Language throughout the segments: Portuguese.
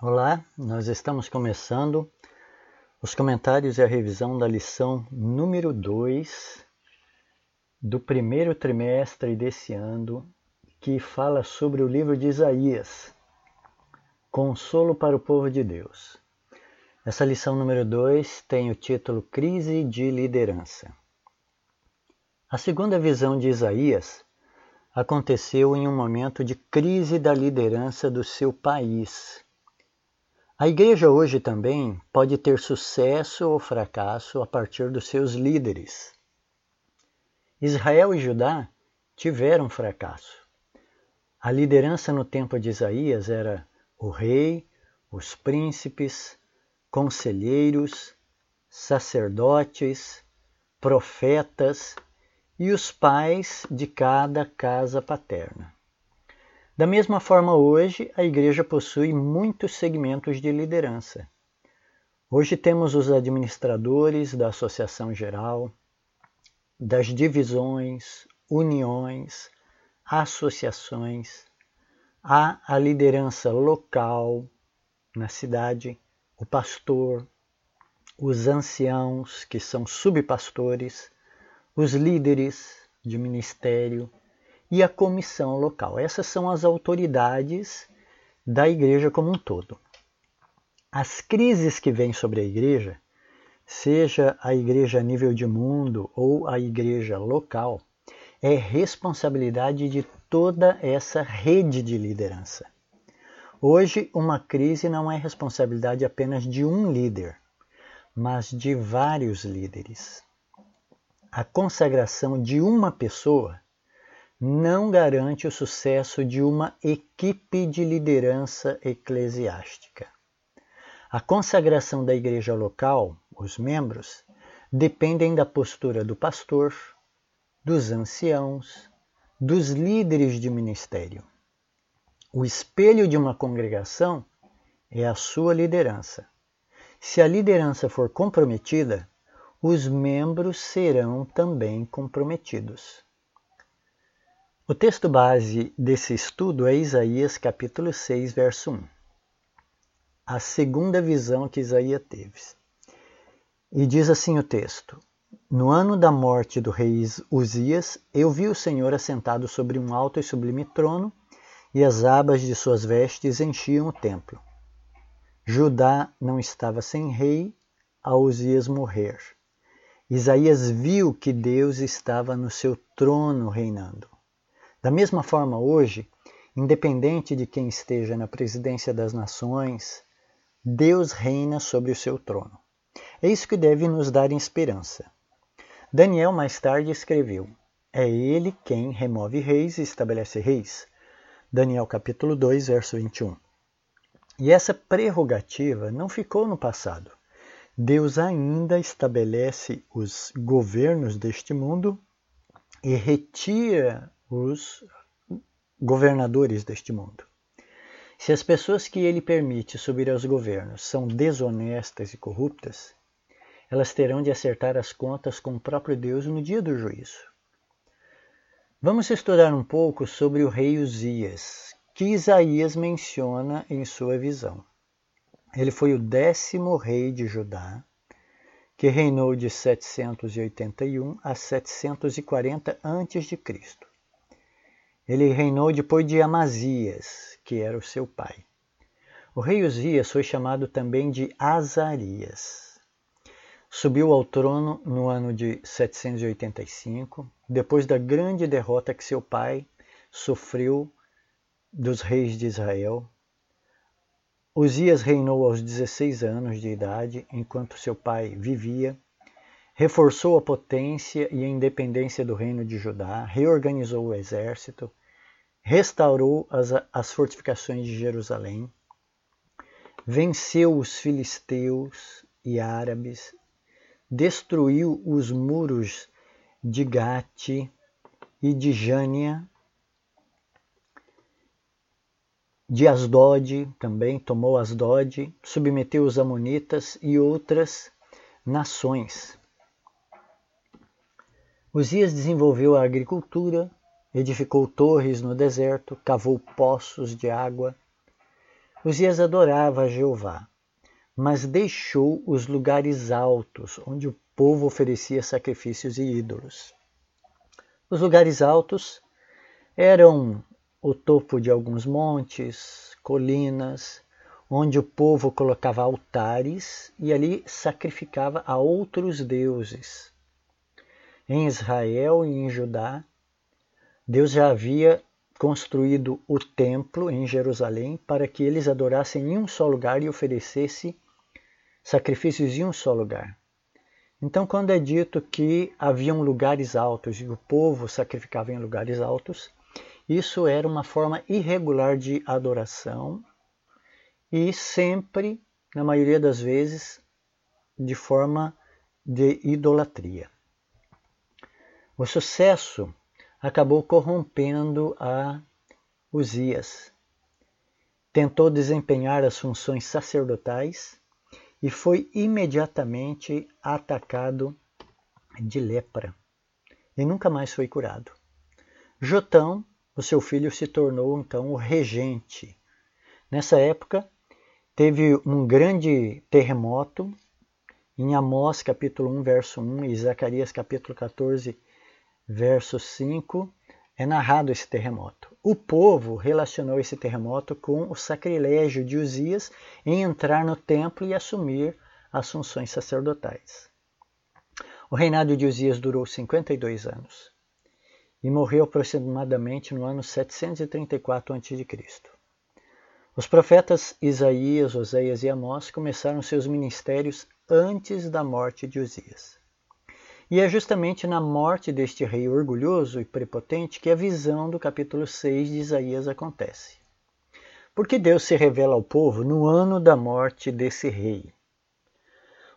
Olá, nós estamos começando os comentários e a revisão da lição número 2 do primeiro trimestre desse ano, que fala sobre o livro de Isaías, Consolo para o Povo de Deus. Essa lição número 2 tem o título Crise de Liderança. A segunda visão de Isaías aconteceu em um momento de crise da liderança do seu país a igreja hoje também pode ter sucesso ou fracasso a partir dos seus líderes. Israel e Judá tiveram fracasso. A liderança no tempo de Isaías era o rei, os príncipes, conselheiros, sacerdotes, profetas e os pais de cada casa paterna. Da mesma forma, hoje, a igreja possui muitos segmentos de liderança. Hoje temos os administradores da associação geral, das divisões, uniões, associações, há a liderança local na cidade, o pastor, os anciãos, que são subpastores, os líderes de ministério, e a comissão local. Essas são as autoridades da igreja como um todo. As crises que vêm sobre a igreja, seja a igreja a nível de mundo ou a igreja local, é responsabilidade de toda essa rede de liderança. Hoje, uma crise não é responsabilidade apenas de um líder, mas de vários líderes. A consagração de uma pessoa não garante o sucesso de uma equipe de liderança eclesiástica. A consagração da igreja local, os membros, dependem da postura do pastor, dos anciãos, dos líderes de ministério. O espelho de uma congregação é a sua liderança. Se a liderança for comprometida, os membros serão também comprometidos. O texto base desse estudo é Isaías capítulo 6, verso 1. A segunda visão que Isaías teve. E diz assim o texto: No ano da morte do rei Uzias, eu vi o Senhor assentado sobre um alto e sublime trono, e as abas de suas vestes enchiam o templo. Judá não estava sem rei a Uzias morrer. Isaías viu que Deus estava no seu trono reinando. Da mesma forma, hoje, independente de quem esteja na presidência das nações, Deus reina sobre o seu trono. É isso que deve nos dar esperança. Daniel mais tarde escreveu: É ele quem remove reis e estabelece reis. Daniel capítulo 2, verso 21. E essa prerrogativa não ficou no passado. Deus ainda estabelece os governos deste mundo e retira os governadores deste mundo. Se as pessoas que ele permite subir aos governos são desonestas e corruptas, elas terão de acertar as contas com o próprio Deus no dia do juízo. Vamos estudar um pouco sobre o rei Uzias, que Isaías menciona em sua visão. Ele foi o décimo rei de Judá, que reinou de 781 a 740 a.C. Ele reinou depois de Amazias, que era o seu pai. O rei Uzias foi chamado também de Azarias. Subiu ao trono no ano de 785, depois da grande derrota que seu pai sofreu dos reis de Israel. Uzias reinou aos 16 anos de idade, enquanto seu pai vivia reforçou a potência e a independência do reino de Judá, reorganizou o exército, restaurou as, as fortificações de Jerusalém, venceu os filisteus e árabes, destruiu os muros de Gate e de Jânia, de Asdod também, tomou Asdod, submeteu os amonitas e outras nações. Uzias desenvolveu a agricultura, edificou torres no deserto, cavou poços de água, Uzias adorava a Jeová, mas deixou os lugares altos, onde o povo oferecia sacrifícios e ídolos. Os lugares altos eram o topo de alguns montes, colinas, onde o povo colocava altares e ali sacrificava a outros deuses. Em Israel e em Judá, Deus já havia construído o templo em Jerusalém para que eles adorassem em um só lugar e oferecessem sacrifícios em um só lugar. Então, quando é dito que haviam lugares altos e o povo sacrificava em lugares altos, isso era uma forma irregular de adoração e sempre, na maioria das vezes, de forma de idolatria. O sucesso acabou corrompendo a Uzias. Tentou desempenhar as funções sacerdotais e foi imediatamente atacado de lepra e nunca mais foi curado. Jotão, o seu filho, se tornou então o regente. Nessa época, teve um grande terremoto em Amós capítulo 1, verso 1 e Zacarias capítulo 14, verso 5, é narrado esse terremoto. O povo relacionou esse terremoto com o sacrilégio de Uzias em entrar no templo e assumir as funções sacerdotais. O reinado de Uzias durou 52 anos e morreu aproximadamente no ano 734 a.C. Os profetas Isaías, Oséias e Amós começaram seus ministérios antes da morte de Uzias. E é justamente na morte deste rei orgulhoso e prepotente que a visão do capítulo 6 de Isaías acontece. Porque Deus se revela ao povo no ano da morte desse rei.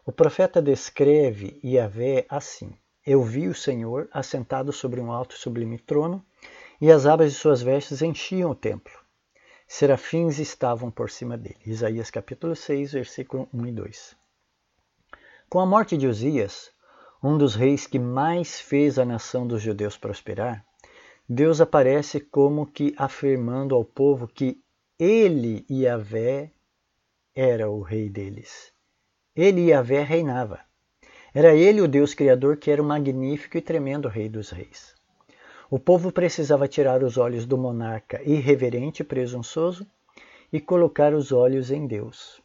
O profeta descreve Yahvé assim: Eu vi o Senhor assentado sobre um alto e sublime trono, e as abas de suas vestes enchiam o templo. Serafins estavam por cima dele. Isaías capítulo 6, versículo 1 e 2. Com a morte de Uzias, um dos reis que mais fez a nação dos judeus prosperar, Deus aparece como que afirmando ao povo que ele, Yahvé, era o rei deles. Ele, Yahvé, reinava. Era ele o Deus Criador que era o magnífico e tremendo Rei dos Reis. O povo precisava tirar os olhos do monarca irreverente e presunçoso e colocar os olhos em Deus.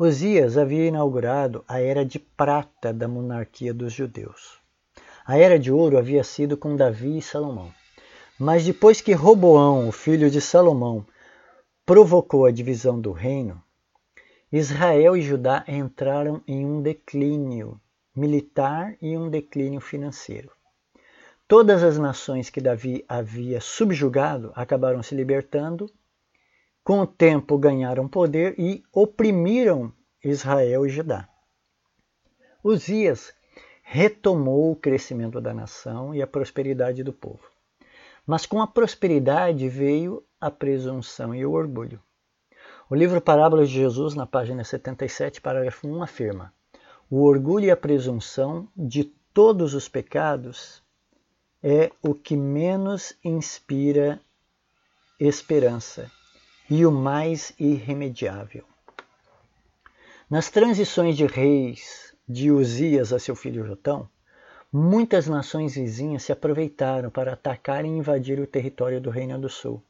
Osias havia inaugurado a era de prata da monarquia dos judeus. A era de ouro havia sido com Davi e Salomão. Mas depois que Roboão, o filho de Salomão, provocou a divisão do reino, Israel e Judá entraram em um declínio militar e um declínio financeiro. Todas as nações que Davi havia subjugado acabaram se libertando com o tempo ganharam poder e oprimiram Israel e Judá. Uzias retomou o crescimento da nação e a prosperidade do povo. Mas com a prosperidade veio a presunção e o orgulho. O livro Parábolas de Jesus, na página 77, parágrafo 1, afirma: O orgulho e a presunção de todos os pecados é o que menos inspira esperança e o mais irremediável. Nas transições de reis de Uzias a seu filho Jotão, muitas nações vizinhas se aproveitaram para atacar e invadir o território do Reino do Sul.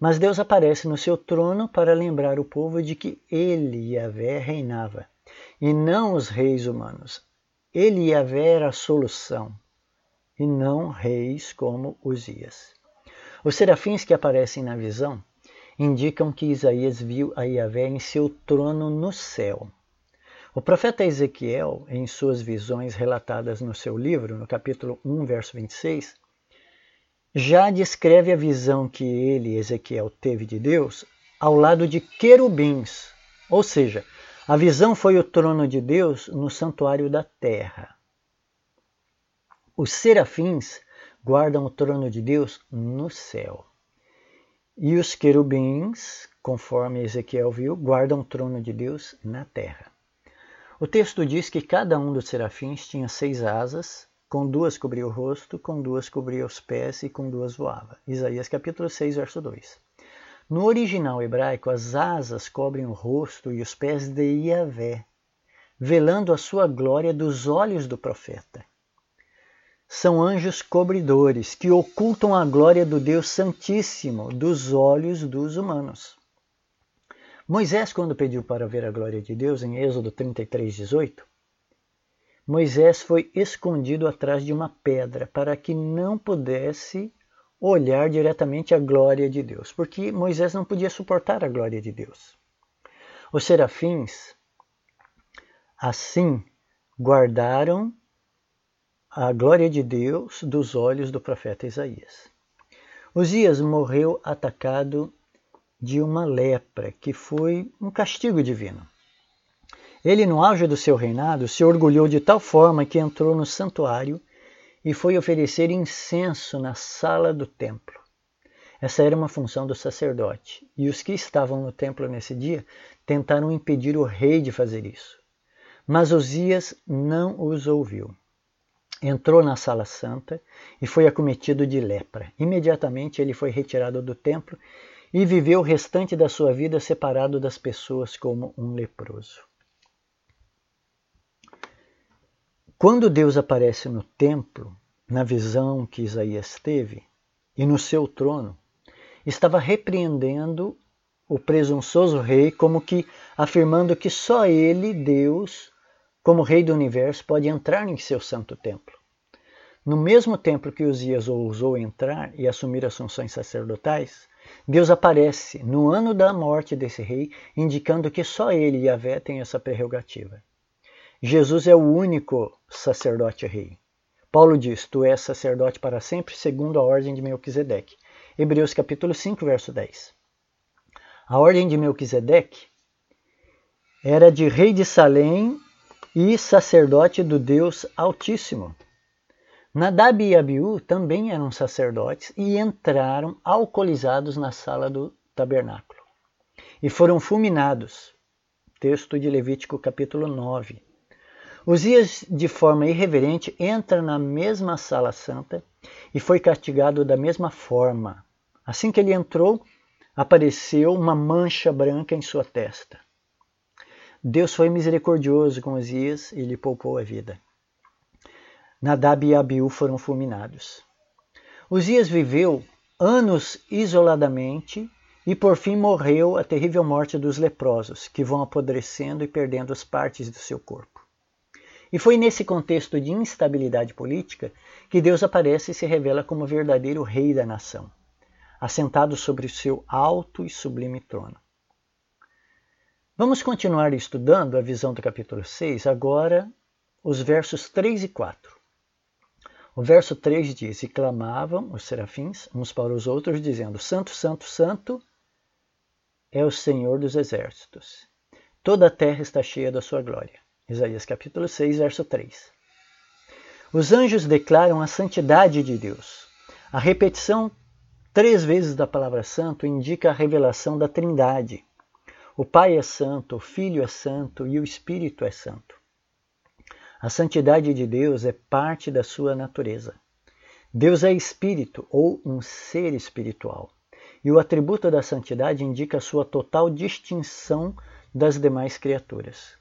Mas Deus aparece no seu trono para lembrar o povo de que ele, Yahvé, reinava, e não os reis humanos. Ele, Yahvé, era a solução, e não reis como Uzias. Os serafins que aparecem na visão indicam que Isaías viu a Yahvé em seu trono no céu. O profeta Ezequiel, em suas visões relatadas no seu livro, no capítulo 1, verso 26, já descreve a visão que ele, Ezequiel, teve de Deus ao lado de querubins, ou seja, a visão foi o trono de Deus no santuário da terra. Os serafins guardam o trono de Deus no céu. E os querubins, conforme Ezequiel viu, guardam o trono de Deus na terra. O texto diz que cada um dos serafins tinha seis asas, com duas cobria o rosto, com duas cobria os pés e com duas voava. Isaías capítulo 6, verso 2. No original hebraico, as asas cobrem o rosto e os pés de Yahvé, velando a sua glória dos olhos do profeta. São anjos cobridores que ocultam a glória do Deus Santíssimo dos olhos dos humanos. Moisés, quando pediu para ver a glória de Deus, em Êxodo 33, 18, Moisés foi escondido atrás de uma pedra para que não pudesse olhar diretamente a glória de Deus, porque Moisés não podia suportar a glória de Deus. Os serafins, assim, guardaram a glória de Deus dos olhos do profeta Isaías. Uzias morreu atacado de uma lepra, que foi um castigo divino. Ele, no auge do seu reinado, se orgulhou de tal forma que entrou no santuário e foi oferecer incenso na sala do templo. Essa era uma função do sacerdote, e os que estavam no templo nesse dia tentaram impedir o rei de fazer isso. Mas Osias não os ouviu. Entrou na sala santa e foi acometido de lepra. Imediatamente ele foi retirado do templo e viveu o restante da sua vida separado das pessoas como um leproso. Quando Deus aparece no templo, na visão que Isaías teve, e no seu trono, estava repreendendo o presunçoso rei, como que afirmando que só ele, Deus, como rei do universo, pode entrar em seu santo templo. No mesmo templo que Uzias ousou entrar e assumir as funções sacerdotais, Deus aparece no ano da morte desse rei, indicando que só ele, Yahvé, tem essa prerrogativa. Jesus é o único sacerdote rei. Paulo diz: Tu és sacerdote para sempre, segundo a ordem de Melquisedeque. Hebreus capítulo 5, verso 10. A ordem de Melquisedeque era de rei de Salém e sacerdote do Deus Altíssimo. Nadab e Abiú também eram sacerdotes e entraram alcoolizados na sala do tabernáculo e foram fulminados. Texto de Levítico capítulo 9. Uzias, de forma irreverente, entra na mesma sala santa e foi castigado da mesma forma. Assim que ele entrou, apareceu uma mancha branca em sua testa. Deus foi misericordioso com Uzias e lhe poupou a vida. Nadab e Abiú foram fulminados. Uzias viveu anos isoladamente e por fim morreu a terrível morte dos leprosos, que vão apodrecendo e perdendo as partes do seu corpo. E foi nesse contexto de instabilidade política que Deus aparece e se revela como verdadeiro rei da nação, assentado sobre o seu alto e sublime trono. Vamos continuar estudando a visão do capítulo 6, agora os versos 3 e 4. O verso 3 diz: E clamavam os serafins uns para os outros, dizendo: Santo, Santo, Santo é o Senhor dos exércitos. Toda a terra está cheia da sua glória. Isaías capítulo 6, verso 3. Os anjos declaram a santidade de Deus. A repetição três vezes da palavra santo indica a revelação da Trindade. O Pai é santo, o Filho é santo e o Espírito é santo. A santidade de Deus é parte da sua natureza. Deus é espírito ou um ser espiritual, e o atributo da santidade indica a sua total distinção das demais criaturas.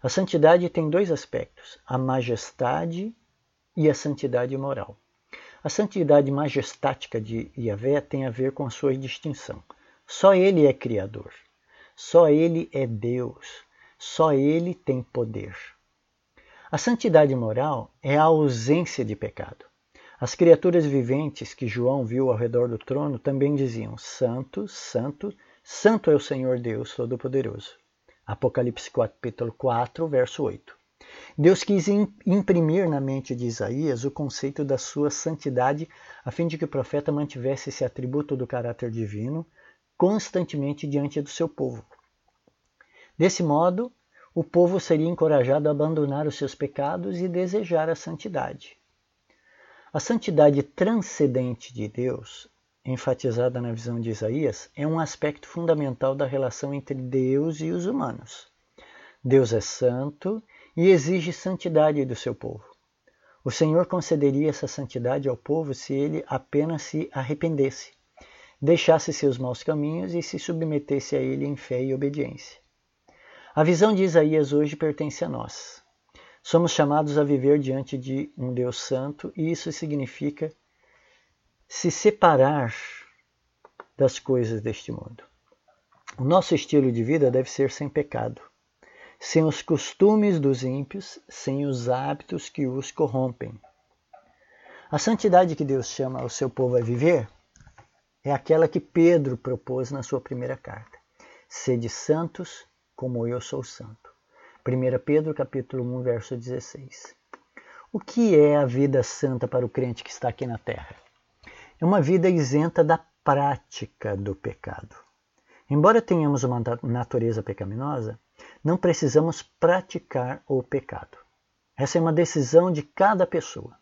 A santidade tem dois aspectos: a majestade e a santidade moral. A santidade majestática de Yahvé tem a ver com a sua distinção. Só ele é criador. Só ele é Deus. Só ele tem poder. A santidade moral é a ausência de pecado. As criaturas viventes que João viu ao redor do trono também diziam: Santo, Santo, Santo é o Senhor Deus Todo-Poderoso. Apocalipse capítulo 4, verso 8. Deus quis imprimir na mente de Isaías o conceito da sua santidade, a fim de que o profeta mantivesse esse atributo do caráter divino constantemente diante do seu povo. Desse modo, o povo seria encorajado a abandonar os seus pecados e desejar a santidade. A santidade transcendente de Deus enfatizada na visão de Isaías, é um aspecto fundamental da relação entre Deus e os humanos. Deus é santo e exige santidade do seu povo. O Senhor concederia essa santidade ao povo se ele apenas se arrependesse. Deixasse seus maus caminhos e se submetesse a ele em fé e obediência. A visão de Isaías hoje pertence a nós. Somos chamados a viver diante de um Deus Santo e isso significa se separar das coisas deste mundo. O nosso estilo de vida deve ser sem pecado, sem os costumes dos ímpios, sem os hábitos que os corrompem. A santidade que Deus chama o seu povo a viver é aquela que Pedro propôs na sua primeira carta. Sede santos, como eu sou santo. 1 Pedro capítulo 1, verso 16. O que é a vida santa para o crente que está aqui na terra? É uma vida isenta da prática do pecado. Embora tenhamos uma natureza pecaminosa, não precisamos praticar o pecado. Essa é uma decisão de cada pessoa.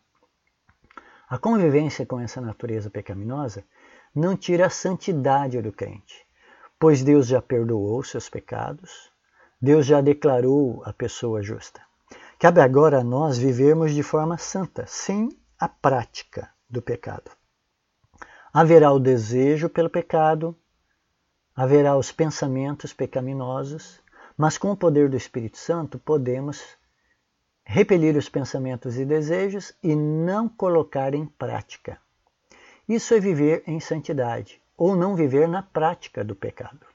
A convivência com essa natureza pecaminosa não tira a santidade do crente, pois Deus já perdoou seus pecados, Deus já declarou a pessoa justa. Cabe agora a nós vivermos de forma santa, sem a prática do pecado. Haverá o desejo pelo pecado, haverá os pensamentos pecaminosos, mas com o poder do Espírito Santo podemos repelir os pensamentos e desejos e não colocar em prática. Isso é viver em santidade, ou não viver na prática do pecado.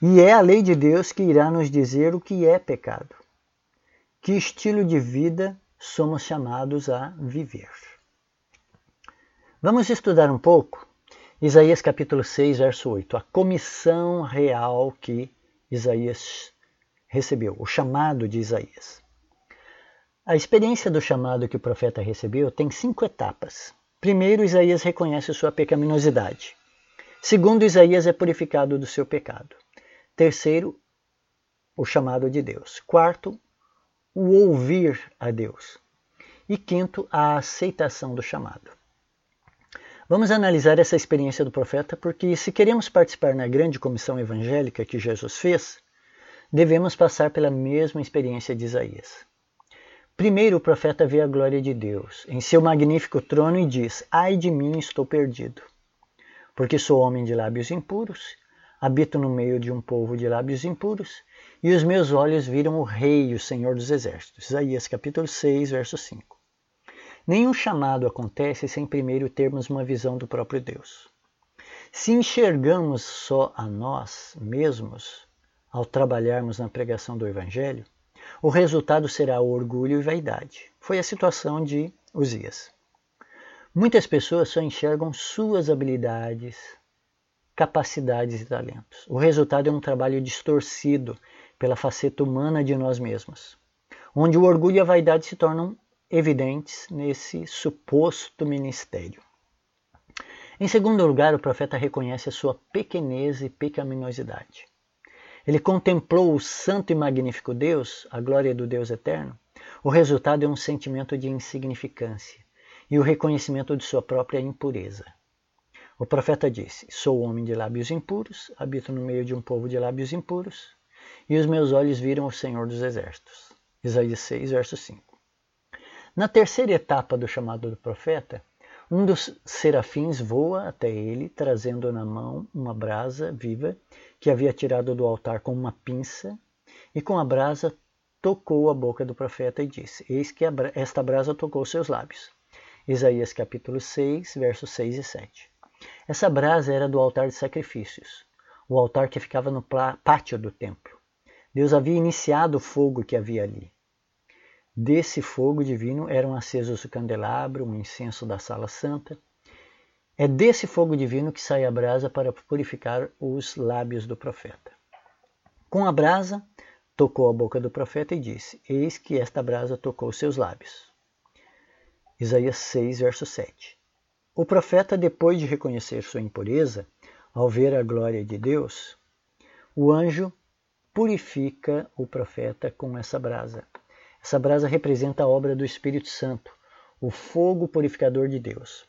E é a lei de Deus que irá nos dizer o que é pecado, que estilo de vida somos chamados a viver. Vamos estudar um pouco Isaías capítulo 6, verso 8, a comissão real que Isaías recebeu, o chamado de Isaías. A experiência do chamado que o profeta recebeu tem cinco etapas. Primeiro, Isaías reconhece sua pecaminosidade. Segundo, Isaías é purificado do seu pecado. Terceiro, o chamado de Deus. Quarto, o ouvir a Deus. E quinto, a aceitação do chamado. Vamos analisar essa experiência do profeta, porque se queremos participar na grande comissão evangélica que Jesus fez, devemos passar pela mesma experiência de Isaías. Primeiro o profeta vê a glória de Deus em seu magnífico trono e diz: Ai de mim, estou perdido, porque sou homem de lábios impuros, habito no meio de um povo de lábios impuros, e os meus olhos viram o Rei, o Senhor dos Exércitos. Isaías capítulo 6, verso 5. Nenhum chamado acontece sem primeiro termos uma visão do próprio Deus. Se enxergamos só a nós mesmos ao trabalharmos na pregação do Evangelho, o resultado será orgulho e vaidade. Foi a situação de Uzias. Muitas pessoas só enxergam suas habilidades, capacidades e talentos. O resultado é um trabalho distorcido pela faceta humana de nós mesmos, onde o orgulho e a vaidade se tornam evidentes nesse suposto ministério. Em segundo lugar, o profeta reconhece a sua pequenez e pecaminosidade. Ele contemplou o santo e magnífico Deus, a glória do Deus eterno. O resultado é um sentimento de insignificância e o reconhecimento de sua própria impureza. O profeta disse: Sou homem de lábios impuros, habito no meio de um povo de lábios impuros, e os meus olhos viram o Senhor dos Exércitos. Isaías 6, verso 5. Na terceira etapa do chamado do profeta, um dos serafins voa até ele, trazendo na mão uma brasa viva que havia tirado do altar com uma pinça, e com a brasa tocou a boca do profeta e disse: Eis que esta brasa tocou seus lábios. Isaías capítulo 6, versos 6 e 7. Essa brasa era do altar de sacrifícios, o altar que ficava no pátio do templo. Deus havia iniciado o fogo que havia ali. Desse fogo divino eram acesos o candelabro, o incenso da sala santa. É desse fogo divino que sai a brasa para purificar os lábios do profeta. Com a brasa, tocou a boca do profeta e disse: Eis que esta brasa tocou seus lábios. Isaías 6, verso 7. O profeta, depois de reconhecer sua impureza, ao ver a glória de Deus, o anjo purifica o profeta com essa brasa. Essa brasa representa a obra do Espírito Santo, o fogo purificador de Deus.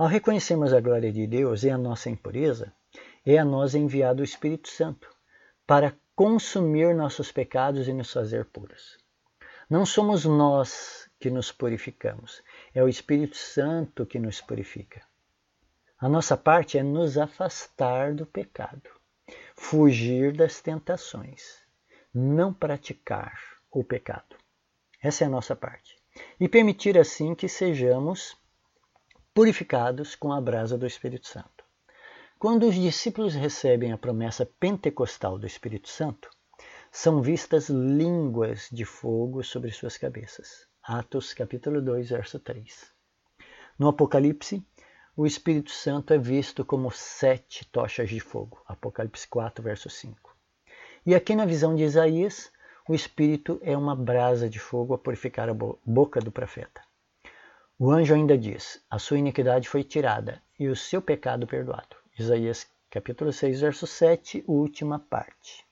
Ao reconhecermos a glória de Deus e a nossa impureza, é a nós enviado o Espírito Santo para consumir nossos pecados e nos fazer puros. Não somos nós que nos purificamos, é o Espírito Santo que nos purifica. A nossa parte é nos afastar do pecado, fugir das tentações, não praticar o pecado. Essa é a nossa parte. E permitir assim que sejamos purificados com a brasa do Espírito Santo. Quando os discípulos recebem a promessa pentecostal do Espírito Santo, são vistas línguas de fogo sobre suas cabeças. Atos capítulo 2, verso 3. No Apocalipse, o Espírito Santo é visto como sete tochas de fogo. Apocalipse 4, verso 5. E aqui na visão de Isaías, o Espírito é uma brasa de fogo a purificar a boca do profeta. O anjo ainda diz: A sua iniquidade foi tirada e o seu pecado perdoado. Isaías capítulo 6, verso 7, última parte.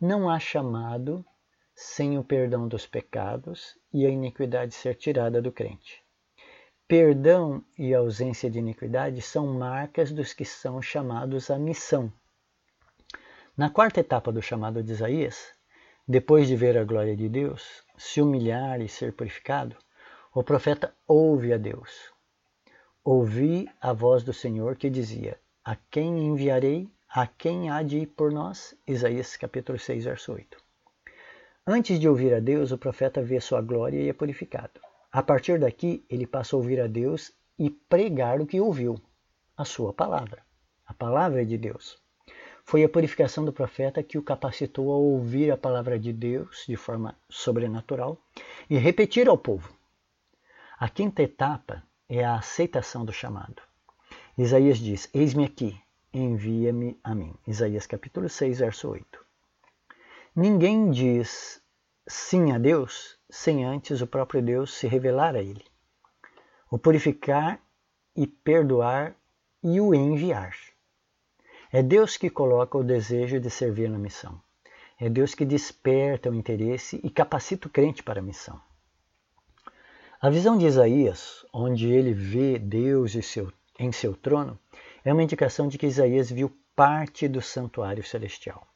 Não há chamado sem o perdão dos pecados e a iniquidade ser tirada do crente. Perdão e ausência de iniquidade são marcas dos que são chamados à missão. Na quarta etapa do chamado de Isaías, depois de ver a glória de Deus, se humilhar e ser purificado, o profeta ouve a Deus. Ouvi a voz do Senhor que dizia: A quem enviarei? A quem há de ir por nós? Isaías capítulo 6, verso 8. Antes de ouvir a Deus, o profeta vê sua glória e é purificado. A partir daqui, ele passa a ouvir a Deus e pregar o que ouviu, a sua palavra, a palavra de Deus. Foi a purificação do profeta que o capacitou a ouvir a palavra de Deus de forma sobrenatural e repetir ao povo. A quinta etapa é a aceitação do chamado. Isaías diz: Eis-me aqui, envia-me a mim. Isaías capítulo 6, verso 8. Ninguém diz sim a Deus sem antes o próprio Deus se revelar a ele, o purificar e perdoar e o enviar. É Deus que coloca o desejo de servir na missão. É Deus que desperta o interesse e capacita o crente para a missão. A visão de Isaías, onde ele vê Deus em seu trono, é uma indicação de que Isaías viu parte do santuário celestial.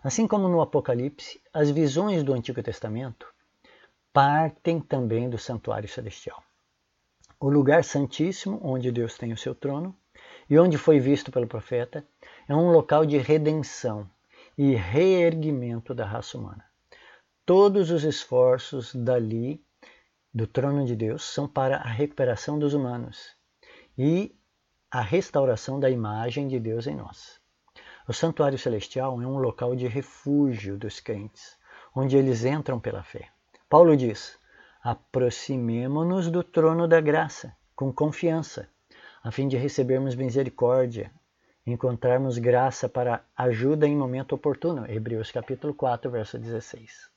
Assim como no Apocalipse, as visões do Antigo Testamento partem também do santuário celestial. O lugar santíssimo, onde Deus tem o seu trono, e onde foi visto pelo profeta, é um local de redenção e reerguimento da raça humana. Todos os esforços dali, do trono de Deus, são para a recuperação dos humanos e a restauração da imagem de Deus em nós. O santuário celestial é um local de refúgio dos crentes, onde eles entram pela fé. Paulo diz: aproximemo-nos do trono da graça com confiança, a fim de recebermos misericórdia, encontrarmos graça para ajuda em momento oportuno. Hebreus capítulo 4, verso 16.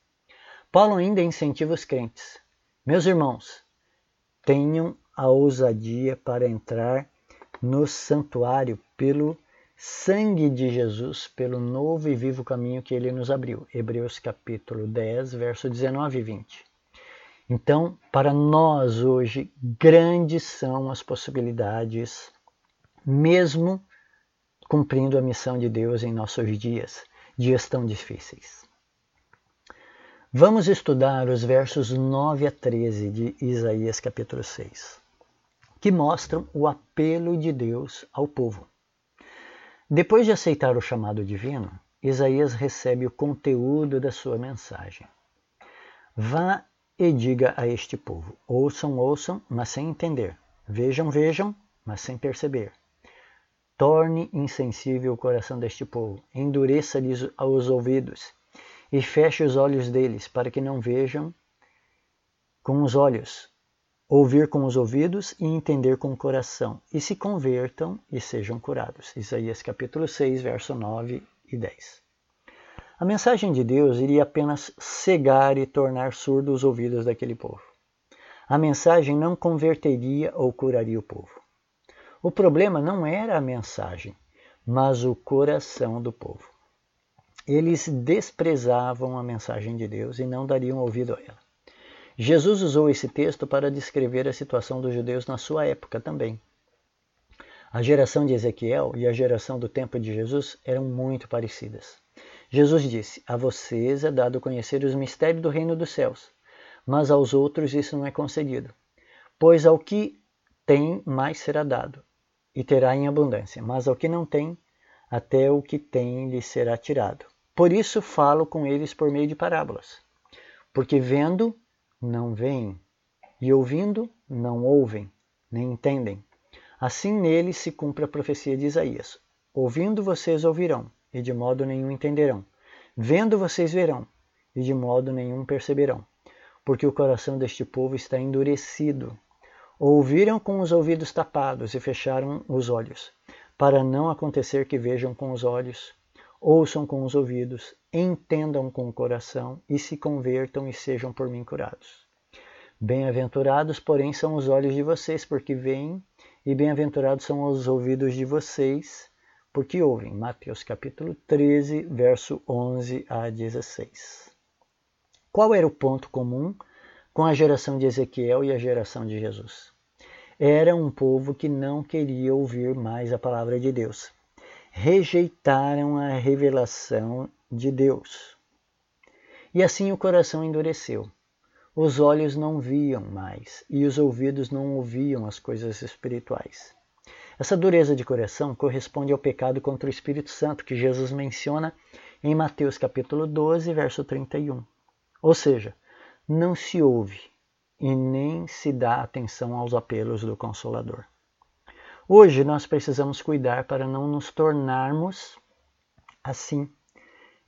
Paulo ainda incentiva os crentes: Meus irmãos, tenham a ousadia para entrar no santuário pelo sangue de Jesus pelo novo e vivo caminho que ele nos abriu. Hebreus capítulo 10, verso 19 e 20. Então, para nós hoje, grandes são as possibilidades, mesmo cumprindo a missão de Deus em nossos dias, dias tão difíceis. Vamos estudar os versos 9 a 13 de Isaías capítulo 6, que mostram o apelo de Deus ao povo. Depois de aceitar o chamado divino, Isaías recebe o conteúdo da sua mensagem. Vá e diga a este povo: ouçam, ouçam, mas sem entender. Vejam, vejam, mas sem perceber. Torne insensível o coração deste povo, endureça-lhes os ouvidos e feche os olhos deles, para que não vejam com os olhos, ouvir com os ouvidos e entender com o coração, e se convertam e sejam curados. Isaías capítulo 6, verso 9 e 10. A mensagem de Deus iria apenas cegar e tornar surdos os ouvidos daquele povo. A mensagem não converteria ou curaria o povo. O problema não era a mensagem, mas o coração do povo. Eles desprezavam a mensagem de Deus e não dariam ouvido a ela. Jesus usou esse texto para descrever a situação dos judeus na sua época também. A geração de Ezequiel e a geração do tempo de Jesus eram muito parecidas. Jesus disse: A vocês é dado conhecer os mistérios do reino dos céus, mas aos outros isso não é concedido. Pois ao que tem, mais será dado, e terá em abundância, mas ao que não tem, até o que tem lhe será tirado. Por isso falo com eles por meio de parábolas. Porque vendo, não veem, e ouvindo, não ouvem, nem entendem. Assim neles se cumpre a profecia de Isaías: Ouvindo vocês ouvirão, e de modo nenhum entenderão. Vendo vocês verão, e de modo nenhum perceberão. Porque o coração deste povo está endurecido. Ouviram com os ouvidos tapados e fecharam os olhos, para não acontecer que vejam com os olhos, ouçam com os ouvidos, entendam com o coração e se convertam e sejam por mim curados. Bem-aventurados, porém, são os olhos de vocês, porque veem, e bem-aventurados são os ouvidos de vocês, porque ouvem. Mateus capítulo 13, verso 11 a 16. Qual era o ponto comum com a geração de Ezequiel e a geração de Jesus? Era um povo que não queria ouvir mais a palavra de Deus. Rejeitaram a revelação de Deus. E assim o coração endureceu os olhos não viam mais e os ouvidos não ouviam as coisas espirituais. Essa dureza de coração corresponde ao pecado contra o Espírito Santo que Jesus menciona em Mateus capítulo 12, verso 31. Ou seja, não se ouve e nem se dá atenção aos apelos do Consolador. Hoje nós precisamos cuidar para não nos tornarmos assim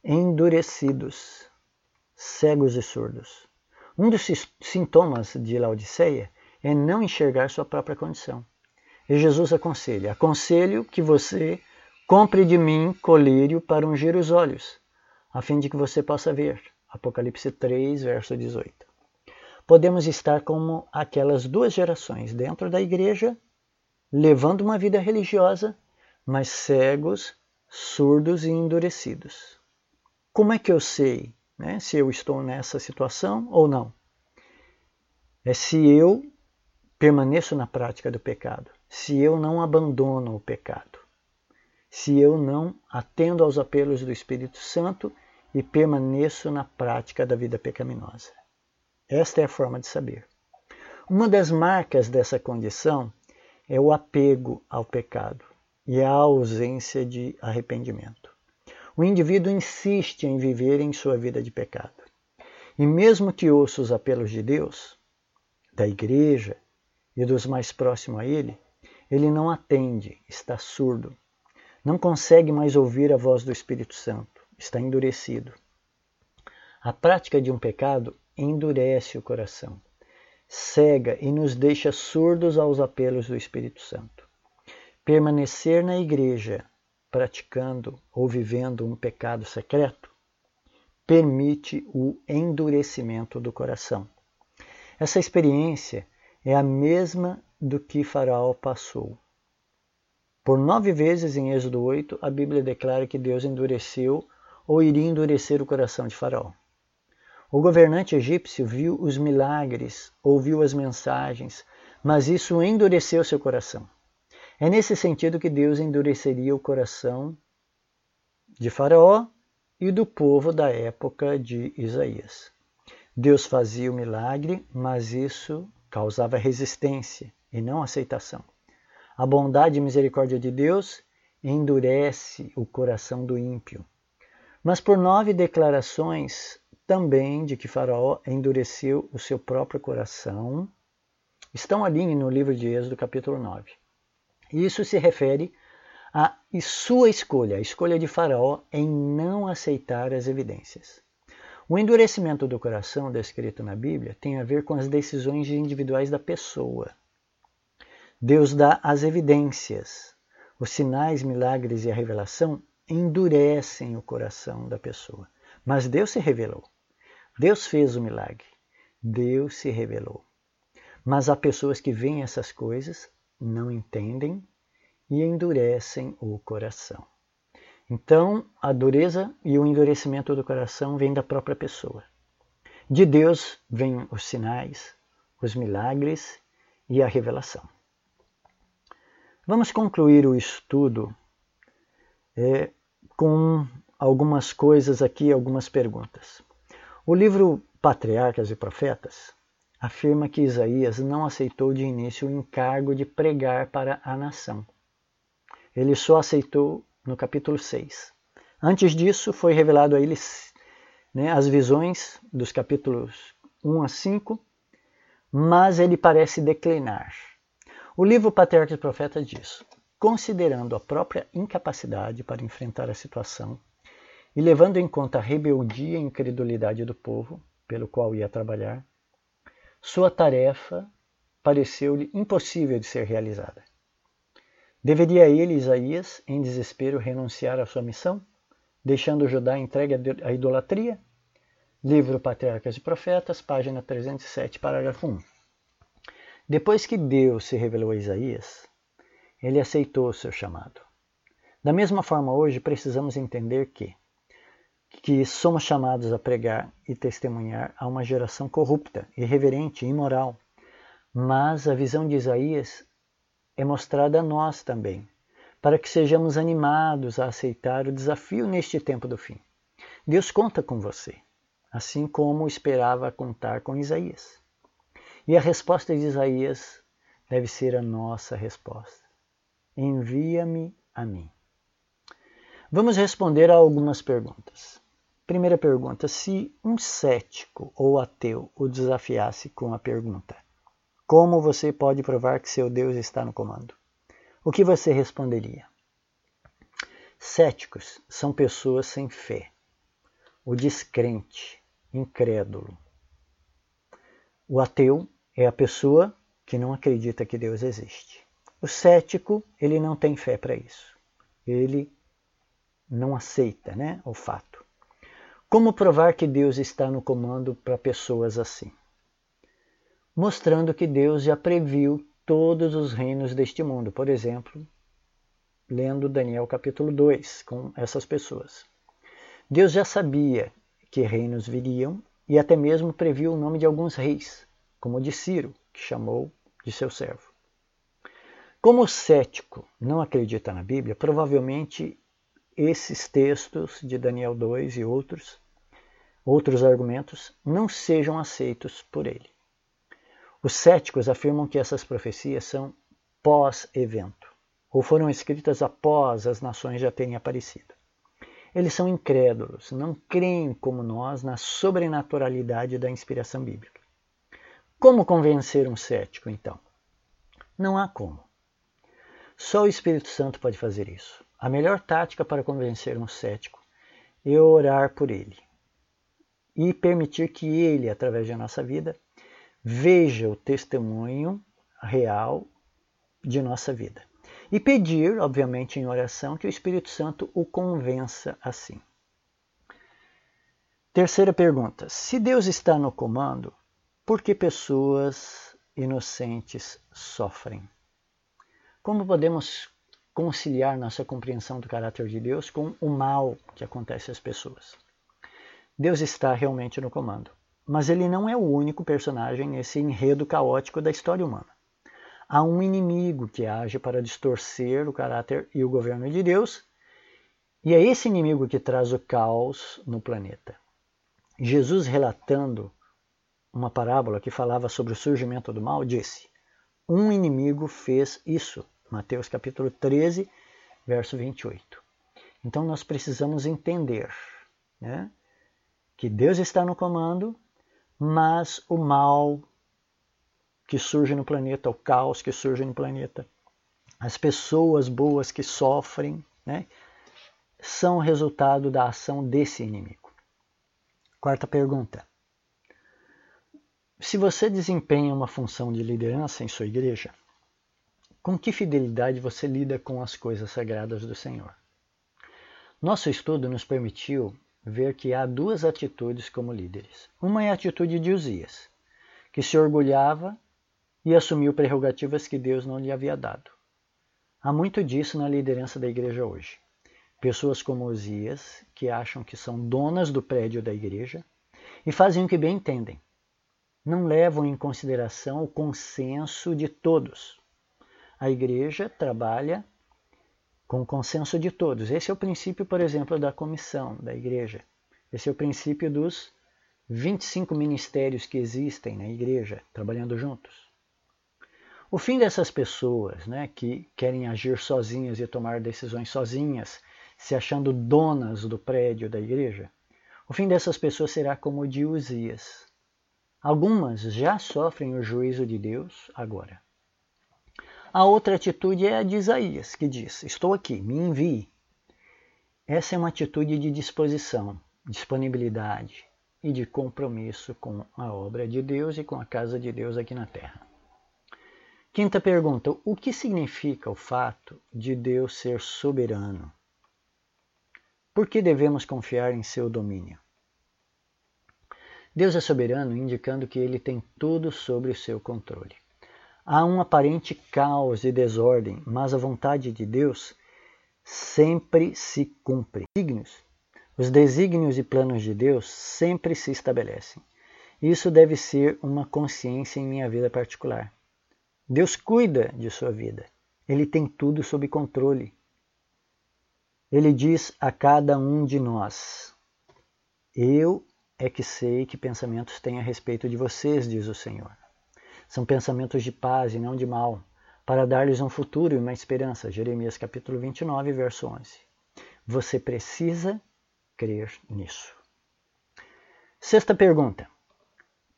endurecidos, cegos e surdos. Um dos sintomas de Laodiceia é não enxergar sua própria condição. E Jesus aconselha: aconselho que você compre de mim colírio para ungir os olhos, a fim de que você possa ver. Apocalipse 3, verso 18. Podemos estar como aquelas duas gerações dentro da igreja, levando uma vida religiosa, mas cegos, surdos e endurecidos. Como é que eu sei né, se eu estou nessa situação ou não. É se eu permaneço na prática do pecado, se eu não abandono o pecado, se eu não atendo aos apelos do Espírito Santo e permaneço na prática da vida pecaminosa. Esta é a forma de saber. Uma das marcas dessa condição é o apego ao pecado e a ausência de arrependimento o indivíduo insiste em viver em sua vida de pecado. E mesmo que ouça os apelos de Deus, da igreja e dos mais próximos a ele, ele não atende, está surdo. Não consegue mais ouvir a voz do Espírito Santo, está endurecido. A prática de um pecado endurece o coração, cega e nos deixa surdos aos apelos do Espírito Santo. Permanecer na igreja praticando ou vivendo um pecado secreto, permite o endurecimento do coração. Essa experiência é a mesma do que Faraó passou. Por nove vezes em Êxodo 8, a Bíblia declara que Deus endureceu ou iria endurecer o coração de Faraó. O governante egípcio viu os milagres, ouviu as mensagens, mas isso endureceu seu coração. É nesse sentido que Deus endureceria o coração de Faraó e do povo da época de Isaías. Deus fazia o milagre, mas isso causava resistência e não aceitação. A bondade e misericórdia de Deus endurece o coração do ímpio. Mas por nove declarações também de que Faraó endureceu o seu próprio coração, estão ali no livro de Êxodo, capítulo 9. Isso se refere à sua escolha, a escolha de Faraó em não aceitar as evidências. O endurecimento do coração descrito na Bíblia tem a ver com as decisões individuais da pessoa. Deus dá as evidências. Os sinais, milagres e a revelação endurecem o coração da pessoa. Mas Deus se revelou. Deus fez o milagre. Deus se revelou. Mas há pessoas que veem essas coisas, não entendem e endurecem o coração. Então, a dureza e o endurecimento do coração vem da própria pessoa. De Deus vêm os sinais, os milagres e a revelação. Vamos concluir o estudo é, com algumas coisas aqui, algumas perguntas. O livro Patriarcas e Profetas afirma que Isaías não aceitou de início o encargo de pregar para a nação. Ele só aceitou no capítulo 6. Antes disso, foi revelado a ele né, as visões dos capítulos 1 a 5, mas ele parece declinar. O livro Patriarca e Profeta diz: considerando a própria incapacidade para enfrentar a situação e levando em conta a rebeldia e incredulidade do povo pelo qual ia trabalhar, sua tarefa pareceu-lhe impossível de ser realizada. Deveria ele, Isaías, em desespero, renunciar à sua missão? deixando Judá entregue à idolatria? Livro Patriarcas e Profetas, página 307, parágrafo 1. Depois que Deus se revelou a Isaías, ele aceitou seu chamado. Da mesma forma, hoje precisamos entender que, que somos chamados a pregar e testemunhar a uma geração corrupta, irreverente, imoral. Mas a visão de Isaías é mostrada a nós também, para que sejamos animados a aceitar o desafio neste tempo do fim. Deus conta com você, assim como esperava contar com Isaías. E a resposta de Isaías deve ser a nossa resposta: Envia-me a mim. Vamos responder a algumas perguntas. Primeira pergunta: se um cético ou ateu o desafiasse com a pergunta: Como você pode provar que seu Deus está no comando? O que você responderia? Céticos são pessoas sem fé. O descrente, incrédulo. O ateu é a pessoa que não acredita que Deus existe. O cético, ele não tem fé para isso. Ele não aceita né, o fato. Como provar que Deus está no comando para pessoas assim? Mostrando que Deus já previu todos os reinos deste mundo. Por exemplo, lendo Daniel capítulo 2 com essas pessoas. Deus já sabia que reinos viriam e até mesmo previu o nome de alguns reis, como o de Ciro, que chamou de seu servo. Como o cético não acredita na Bíblia, provavelmente esses textos de Daniel 2 e outros, outros argumentos, não sejam aceitos por ele. Os céticos afirmam que essas profecias são pós-evento, ou foram escritas após as nações já terem aparecido. Eles são incrédulos, não creem como nós na sobrenaturalidade da inspiração bíblica. Como convencer um cético, então? Não há como. Só o Espírito Santo pode fazer isso. A melhor tática para convencer um cético é orar por ele e permitir que ele, através da nossa vida, veja o testemunho real de nossa vida. E pedir, obviamente, em oração, que o Espírito Santo o convença assim. Terceira pergunta: se Deus está no comando, por que pessoas inocentes sofrem? Como podemos conciliar nossa compreensão do caráter de Deus com o mal que acontece às pessoas? Deus está realmente no comando. Mas ele não é o único personagem nesse enredo caótico da história humana. Há um inimigo que age para distorcer o caráter e o governo de Deus, e é esse inimigo que traz o caos no planeta. Jesus, relatando uma parábola que falava sobre o surgimento do mal, disse: Um inimigo fez isso. Mateus capítulo 13, verso 28. Então nós precisamos entender né, que Deus está no comando mas o mal que surge no planeta, o caos que surge no planeta, as pessoas boas que sofrem, né, são resultado da ação desse inimigo. Quarta pergunta. Se você desempenha uma função de liderança em sua igreja, com que fidelidade você lida com as coisas sagradas do Senhor? Nosso estudo nos permitiu ver que há duas atitudes como líderes. Uma é a atitude de Uzias, que se orgulhava e assumiu prerrogativas que Deus não lhe havia dado. Há muito disso na liderança da igreja hoje. Pessoas como Uzias, que acham que são donas do prédio da igreja e fazem o que bem entendem. Não levam em consideração o consenso de todos. A igreja trabalha com consenso de todos. Esse é o princípio, por exemplo, da comissão da igreja. Esse é o princípio dos 25 ministérios que existem na igreja, trabalhando juntos. O fim dessas pessoas né, que querem agir sozinhas e tomar decisões sozinhas, se achando donas do prédio da igreja, o fim dessas pessoas será como o de Uzias. Algumas já sofrem o juízo de Deus agora. A outra atitude é a de Isaías, que diz: Estou aqui, me envie. Essa é uma atitude de disposição, disponibilidade e de compromisso com a obra de Deus e com a casa de Deus aqui na terra. Quinta pergunta: o que significa o fato de Deus ser soberano? Por que devemos confiar em seu domínio? Deus é soberano, indicando que ele tem tudo sobre o seu controle. Há um aparente caos e desordem, mas a vontade de Deus sempre se cumpre. Os desígnios e planos de Deus sempre se estabelecem. Isso deve ser uma consciência em minha vida particular. Deus cuida de sua vida. Ele tem tudo sob controle. Ele diz a cada um de nós: Eu é que sei que pensamentos têm a respeito de vocês, diz o Senhor. São pensamentos de paz e não de mal, para dar-lhes um futuro e uma esperança. Jeremias capítulo 29, verso 11. Você precisa crer nisso. Sexta pergunta.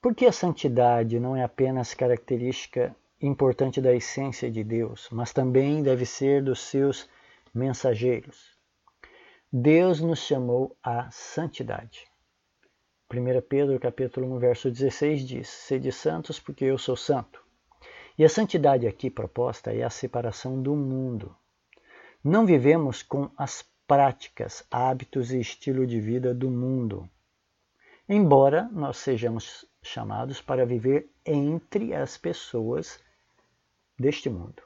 Por que a santidade não é apenas característica importante da essência de Deus, mas também deve ser dos seus mensageiros. Deus nos chamou à santidade. 1 Pedro capítulo 1, verso 16 diz: Sede santos, porque eu sou santo. E a santidade aqui proposta é a separação do mundo. Não vivemos com as práticas, hábitos e estilo de vida do mundo. Embora nós sejamos chamados para viver entre as pessoas deste mundo.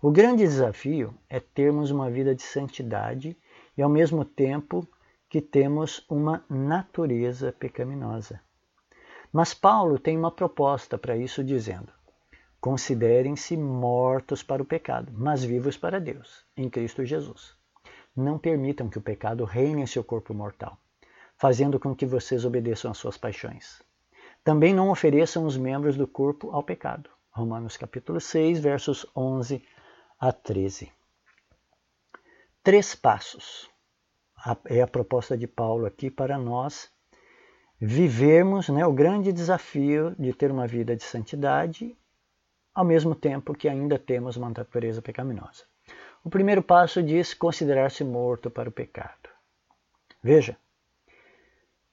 O grande desafio é termos uma vida de santidade e, ao mesmo tempo, que temos uma natureza pecaminosa. Mas Paulo tem uma proposta para isso, dizendo: Considerem-se mortos para o pecado, mas vivos para Deus, em Cristo Jesus. Não permitam que o pecado reine em seu corpo mortal, fazendo com que vocês obedeçam às suas paixões. Também não ofereçam os membros do corpo ao pecado, Romanos capítulo 6, versos 11 a 13. Três passos é a proposta de Paulo aqui para nós vivermos né, o grande desafio de ter uma vida de santidade, ao mesmo tempo que ainda temos uma natureza pecaminosa. O primeiro passo diz considerar-se morto para o pecado. Veja,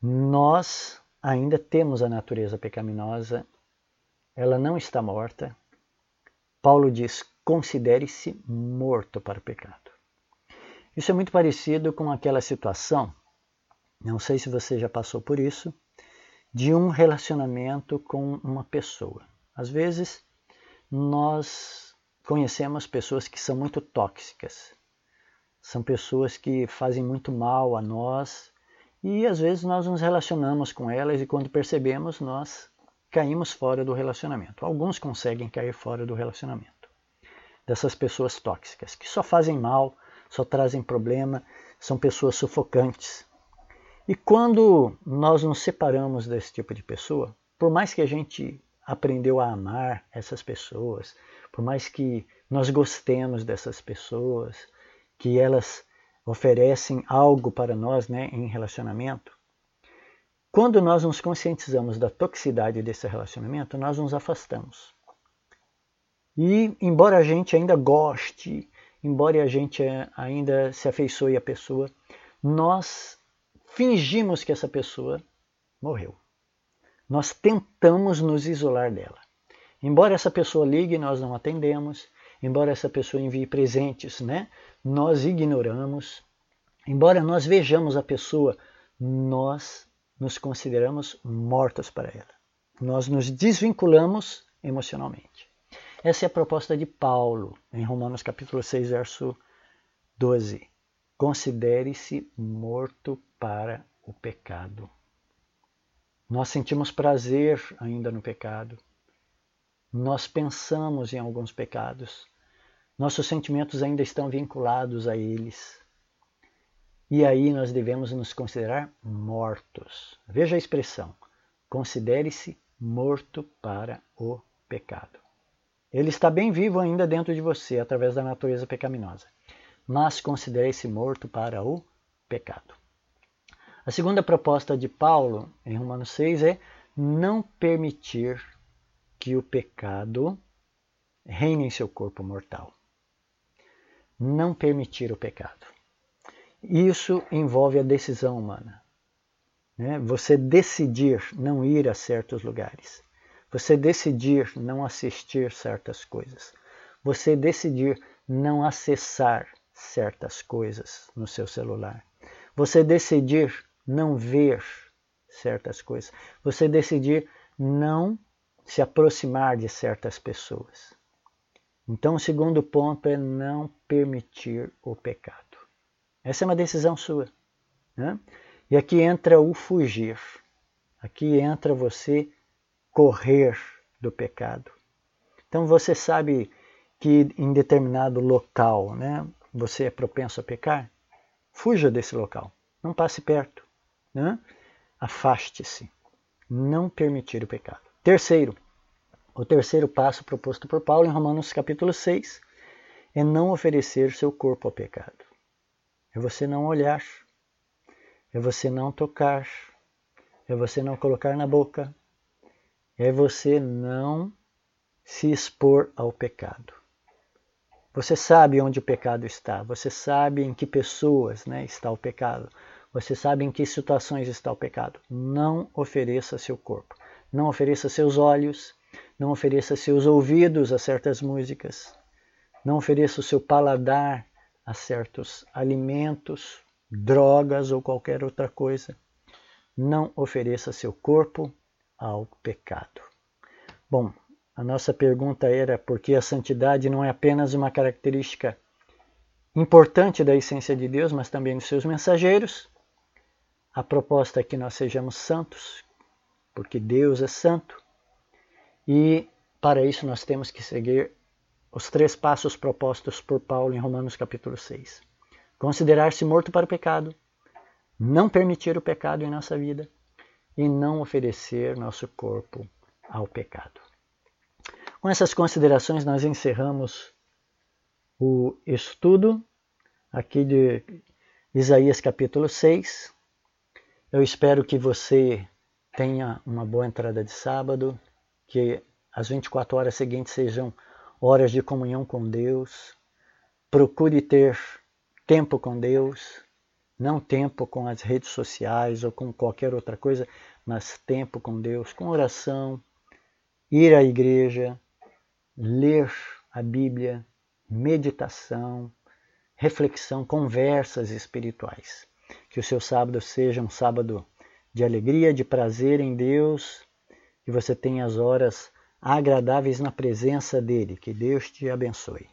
nós ainda temos a natureza pecaminosa ela não está morta. Paulo diz: considere-se morto para o pecado. Isso é muito parecido com aquela situação, não sei se você já passou por isso, de um relacionamento com uma pessoa. Às vezes, nós conhecemos pessoas que são muito tóxicas, são pessoas que fazem muito mal a nós e às vezes nós nos relacionamos com elas e quando percebemos, nós caímos fora do relacionamento. Alguns conseguem cair fora do relacionamento. Dessas pessoas tóxicas, que só fazem mal, só trazem problema, são pessoas sufocantes. E quando nós nos separamos desse tipo de pessoa, por mais que a gente aprendeu a amar essas pessoas, por mais que nós gostemos dessas pessoas, que elas oferecem algo para nós né, em relacionamento, quando nós nos conscientizamos da toxicidade desse relacionamento, nós nos afastamos. E, embora a gente ainda goste, embora a gente ainda se afeiçoe à pessoa, nós fingimos que essa pessoa morreu. Nós tentamos nos isolar dela. Embora essa pessoa ligue, nós não atendemos. Embora essa pessoa envie presentes, né? nós ignoramos. Embora nós vejamos a pessoa, nós nos consideramos mortos para ela. Nós nos desvinculamos emocionalmente. Essa é a proposta de Paulo em Romanos capítulo 6, verso 12. Considere-se morto para o pecado. Nós sentimos prazer ainda no pecado. Nós pensamos em alguns pecados. Nossos sentimentos ainda estão vinculados a eles. E aí nós devemos nos considerar mortos. Veja a expressão: considere-se morto para o pecado. Ele está bem vivo ainda dentro de você, através da natureza pecaminosa. Mas considere-se morto para o pecado. A segunda proposta de Paulo, em Romanos 6, é não permitir que o pecado reine em seu corpo mortal. Não permitir o pecado. Isso envolve a decisão humana. Né? Você decidir não ir a certos lugares. Você decidir não assistir certas coisas. Você decidir não acessar certas coisas no seu celular. Você decidir não ver certas coisas. Você decidir não se aproximar de certas pessoas. Então, o segundo ponto é não permitir o pecado. Essa é uma decisão sua. Né? E aqui entra o fugir. Aqui entra você correr do pecado. Então, você sabe que em determinado local né, você é propenso a pecar? Fuja desse local. Não passe perto. Né? Afaste-se. Não permitir o pecado. Terceiro, o terceiro passo proposto por Paulo em Romanos capítulo 6 é não oferecer seu corpo ao pecado. É você não olhar, é você não tocar, é você não colocar na boca, é você não se expor ao pecado. Você sabe onde o pecado está, você sabe em que pessoas né, está o pecado, você sabe em que situações está o pecado. Não ofereça seu corpo, não ofereça seus olhos, não ofereça seus ouvidos a certas músicas, não ofereça o seu paladar a certos alimentos, drogas ou qualquer outra coisa. Não ofereça seu corpo ao pecado. Bom, a nossa pergunta era por que a santidade não é apenas uma característica importante da essência de Deus, mas também dos seus mensageiros. A proposta é que nós sejamos santos, porque Deus é santo, e para isso nós temos que seguir os três passos propostos por Paulo em Romanos capítulo 6. Considerar-se morto para o pecado, não permitir o pecado em nossa vida e não oferecer nosso corpo ao pecado. Com essas considerações, nós encerramos o estudo aqui de Isaías capítulo 6. Eu espero que você tenha uma boa entrada de sábado, que as 24 horas seguintes sejam horas de comunhão com Deus. Procure ter tempo com Deus, não tempo com as redes sociais ou com qualquer outra coisa, mas tempo com Deus, com oração, ir à igreja, ler a Bíblia, meditação, reflexão, conversas espirituais. Que o seu sábado seja um sábado de alegria, de prazer em Deus, que você tenha as horas agradáveis na presença dele. Que Deus te abençoe.